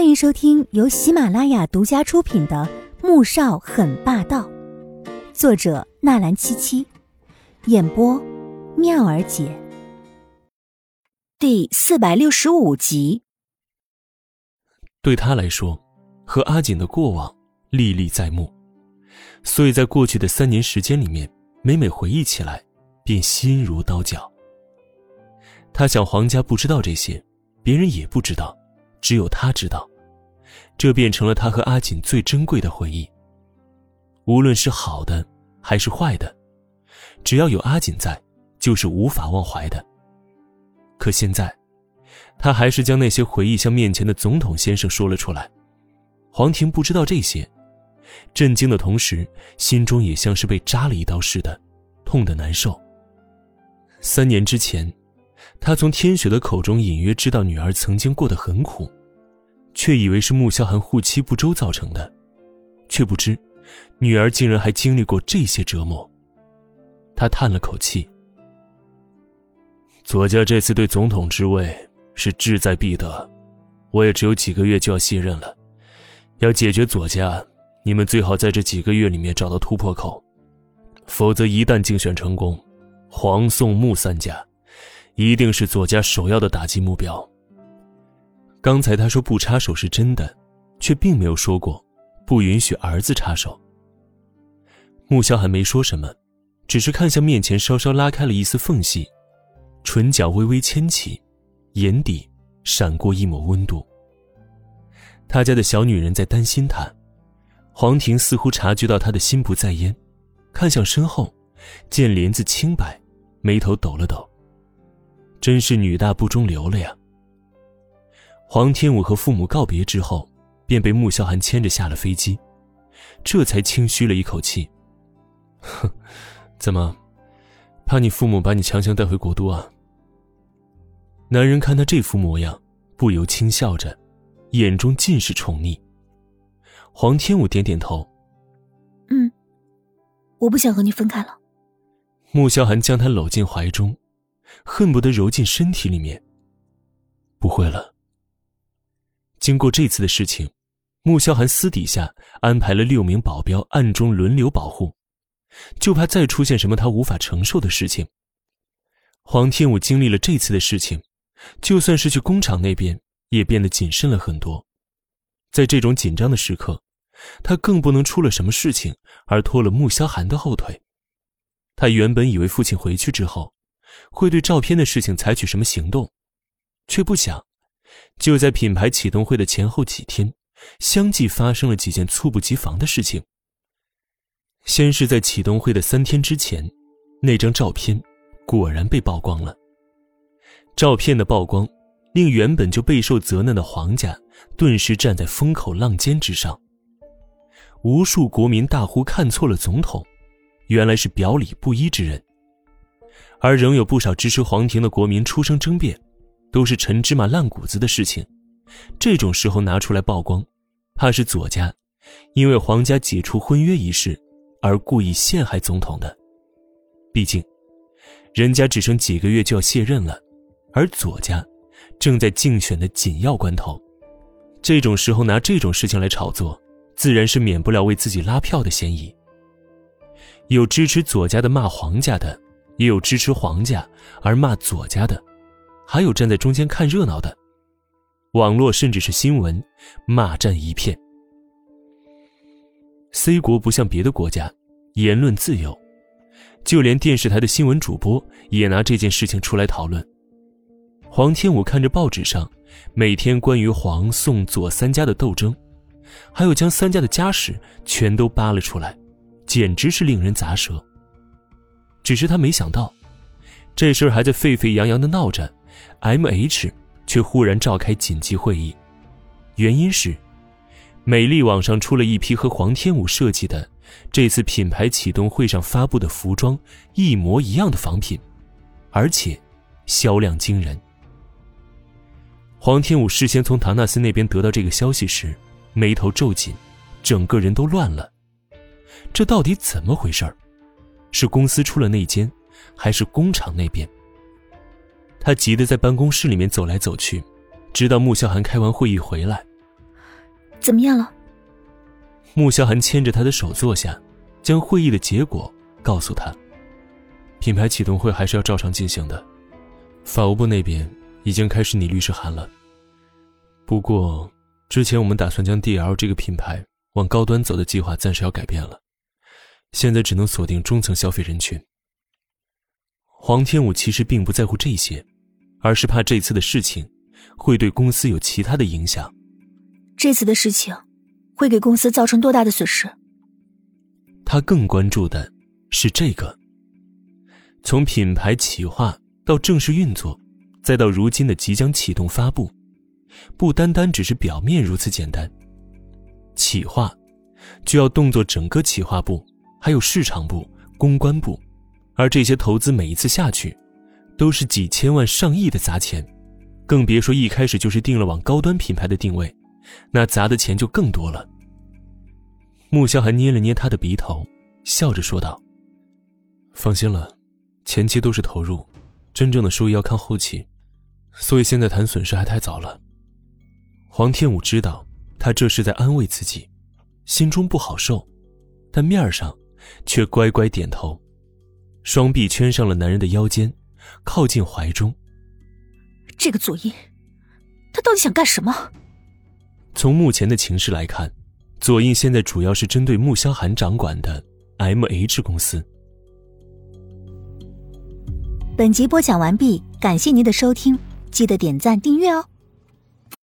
欢迎收听由喜马拉雅独家出品的《穆少很霸道》，作者纳兰七七，演播妙儿姐。第四百六十五集。对他来说，和阿锦的过往历历在目，所以在过去的三年时间里面，每每回忆起来，便心如刀绞。他想，黄家不知道这些，别人也不知道。只有他知道，这变成了他和阿锦最珍贵的回忆。无论是好的还是坏的，只要有阿锦在，就是无法忘怀的。可现在，他还是将那些回忆向面前的总统先生说了出来。黄婷不知道这些，震惊的同时，心中也像是被扎了一刀似的，痛得难受。三年之前。他从天雪的口中隐约知道女儿曾经过得很苦，却以为是穆萧寒护妻不周造成的，却不知，女儿竟然还经历过这些折磨。他叹了口气：“左家这次对总统之位是志在必得，我也只有几个月就要卸任了。要解决左家，你们最好在这几个月里面找到突破口，否则一旦竞选成功，黄宋穆三家。”一定是左家首要的打击目标。刚才他说不插手是真的，却并没有说过不允许儿子插手。穆萧寒没说什么，只是看向面前稍稍拉开了一丝缝隙，唇角微微牵起，眼底闪过一抹温度。他家的小女人在担心他，黄婷似乎察觉到他的心不在焉，看向身后，见帘子清白，眉头抖了抖。真是女大不中留了呀。黄天武和父母告别之后，便被穆萧寒牵着下了飞机，这才轻吁了一口气。哼，怎么，怕你父母把你强行带回国都啊？男人看他这副模样，不由轻笑着，眼中尽是宠溺。黄天武点点头，嗯，我不想和你分开了。穆萧寒将他搂进怀中。恨不得揉进身体里面。不会了。经过这次的事情，穆萧寒私底下安排了六名保镖暗中轮流保护，就怕再出现什么他无法承受的事情。黄天武经历了这次的事情，就算是去工厂那边，也变得谨慎了很多。在这种紧张的时刻，他更不能出了什么事情而拖了穆萧寒的后腿。他原本以为父亲回去之后。会对照片的事情采取什么行动，却不想，就在品牌启动会的前后几天，相继发生了几件猝不及防的事情。先是在启动会的三天之前，那张照片果然被曝光了。照片的曝光，令原本就备受责难的皇家顿时站在风口浪尖之上。无数国民大呼看错了总统，原来是表里不一之人。而仍有不少支持黄庭的国民出声争辩，都是陈芝麻烂谷子的事情。这种时候拿出来曝光，怕是左家因为黄家解除婚约一事而故意陷害总统的。毕竟，人家只剩几个月就要卸任了，而左家正在竞选的紧要关头。这种时候拿这种事情来炒作，自然是免不了为自己拉票的嫌疑。有支持左家的骂黄家的。也有支持皇家而骂左家的，还有站在中间看热闹的，网络甚至是新闻，骂战一片。C 国不像别的国家，言论自由，就连电视台的新闻主播也拿这件事情出来讨论。黄天武看着报纸上每天关于黄宋左三家的斗争，还有将三家的家史全都扒了出来，简直是令人咂舌。只是他没想到，这事儿还在沸沸扬扬的闹着，M H 却忽然召开紧急会议，原因是，美丽网上出了一批和黄天武设计的这次品牌启动会上发布的服装一模一样的仿品，而且销量惊人。黄天武事先从唐纳斯那边得到这个消息时，眉头皱紧，整个人都乱了，这到底怎么回事儿？是公司出了内奸，还是工厂那边？他急得在办公室里面走来走去，直到穆萧寒开完会议回来，怎么样了？穆萧寒牵着他的手坐下，将会议的结果告诉他。品牌启动会还是要照常进行的，法务部那边已经开始拟律师函了。不过，之前我们打算将 D.L 这个品牌往高端走的计划暂时要改变了，现在只能锁定中层消费人群。黄天武其实并不在乎这些，而是怕这次的事情会对公司有其他的影响。这次的事情会给公司造成多大的损失？他更关注的是这个。从品牌企划到正式运作，再到如今的即将启动发布，不单单只是表面如此简单。企划就要动作整个企划部，还有市场部、公关部，而这些投资每一次下去，都是几千万、上亿的砸钱，更别说一开始就是定了往高端品牌的定位。那砸的钱就更多了。穆萧寒捏了捏他的鼻头，笑着说道：“放心了，前期都是投入，真正的收益要看后期，所以现在谈损失还太早了。”黄天武知道他这是在安慰自己，心中不好受，但面上却乖乖点头，双臂圈上了男人的腰间，靠近怀中。这个左印，他到底想干什么？从目前的情势来看，左印现在主要是针对穆萧寒掌管的 M H 公司。本集播讲完毕，感谢您的收听，记得点赞订阅哦。